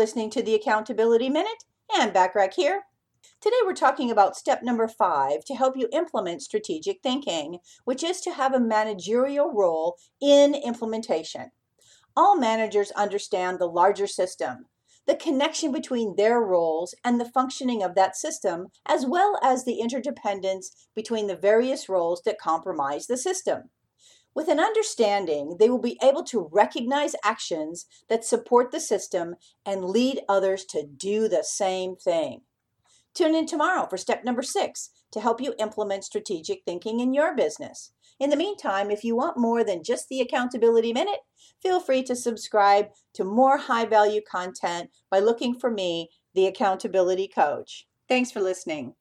Listening to the Accountability Minute, Ann Bachrach here. Today we're talking about step number five to help you implement strategic thinking, which is to have a managerial role in implementation. All managers understand the larger system, the connection between their roles and the functioning of that system, as well as the interdependence between the various roles that compromise the system. With an understanding, they will be able to recognize actions that support the system and lead others to do the same thing. Tune in tomorrow for step number six to help you implement strategic thinking in your business. In the meantime, if you want more than just the Accountability Minute, feel free to subscribe to more high value content by looking for me, the Accountability Coach. Thanks for listening.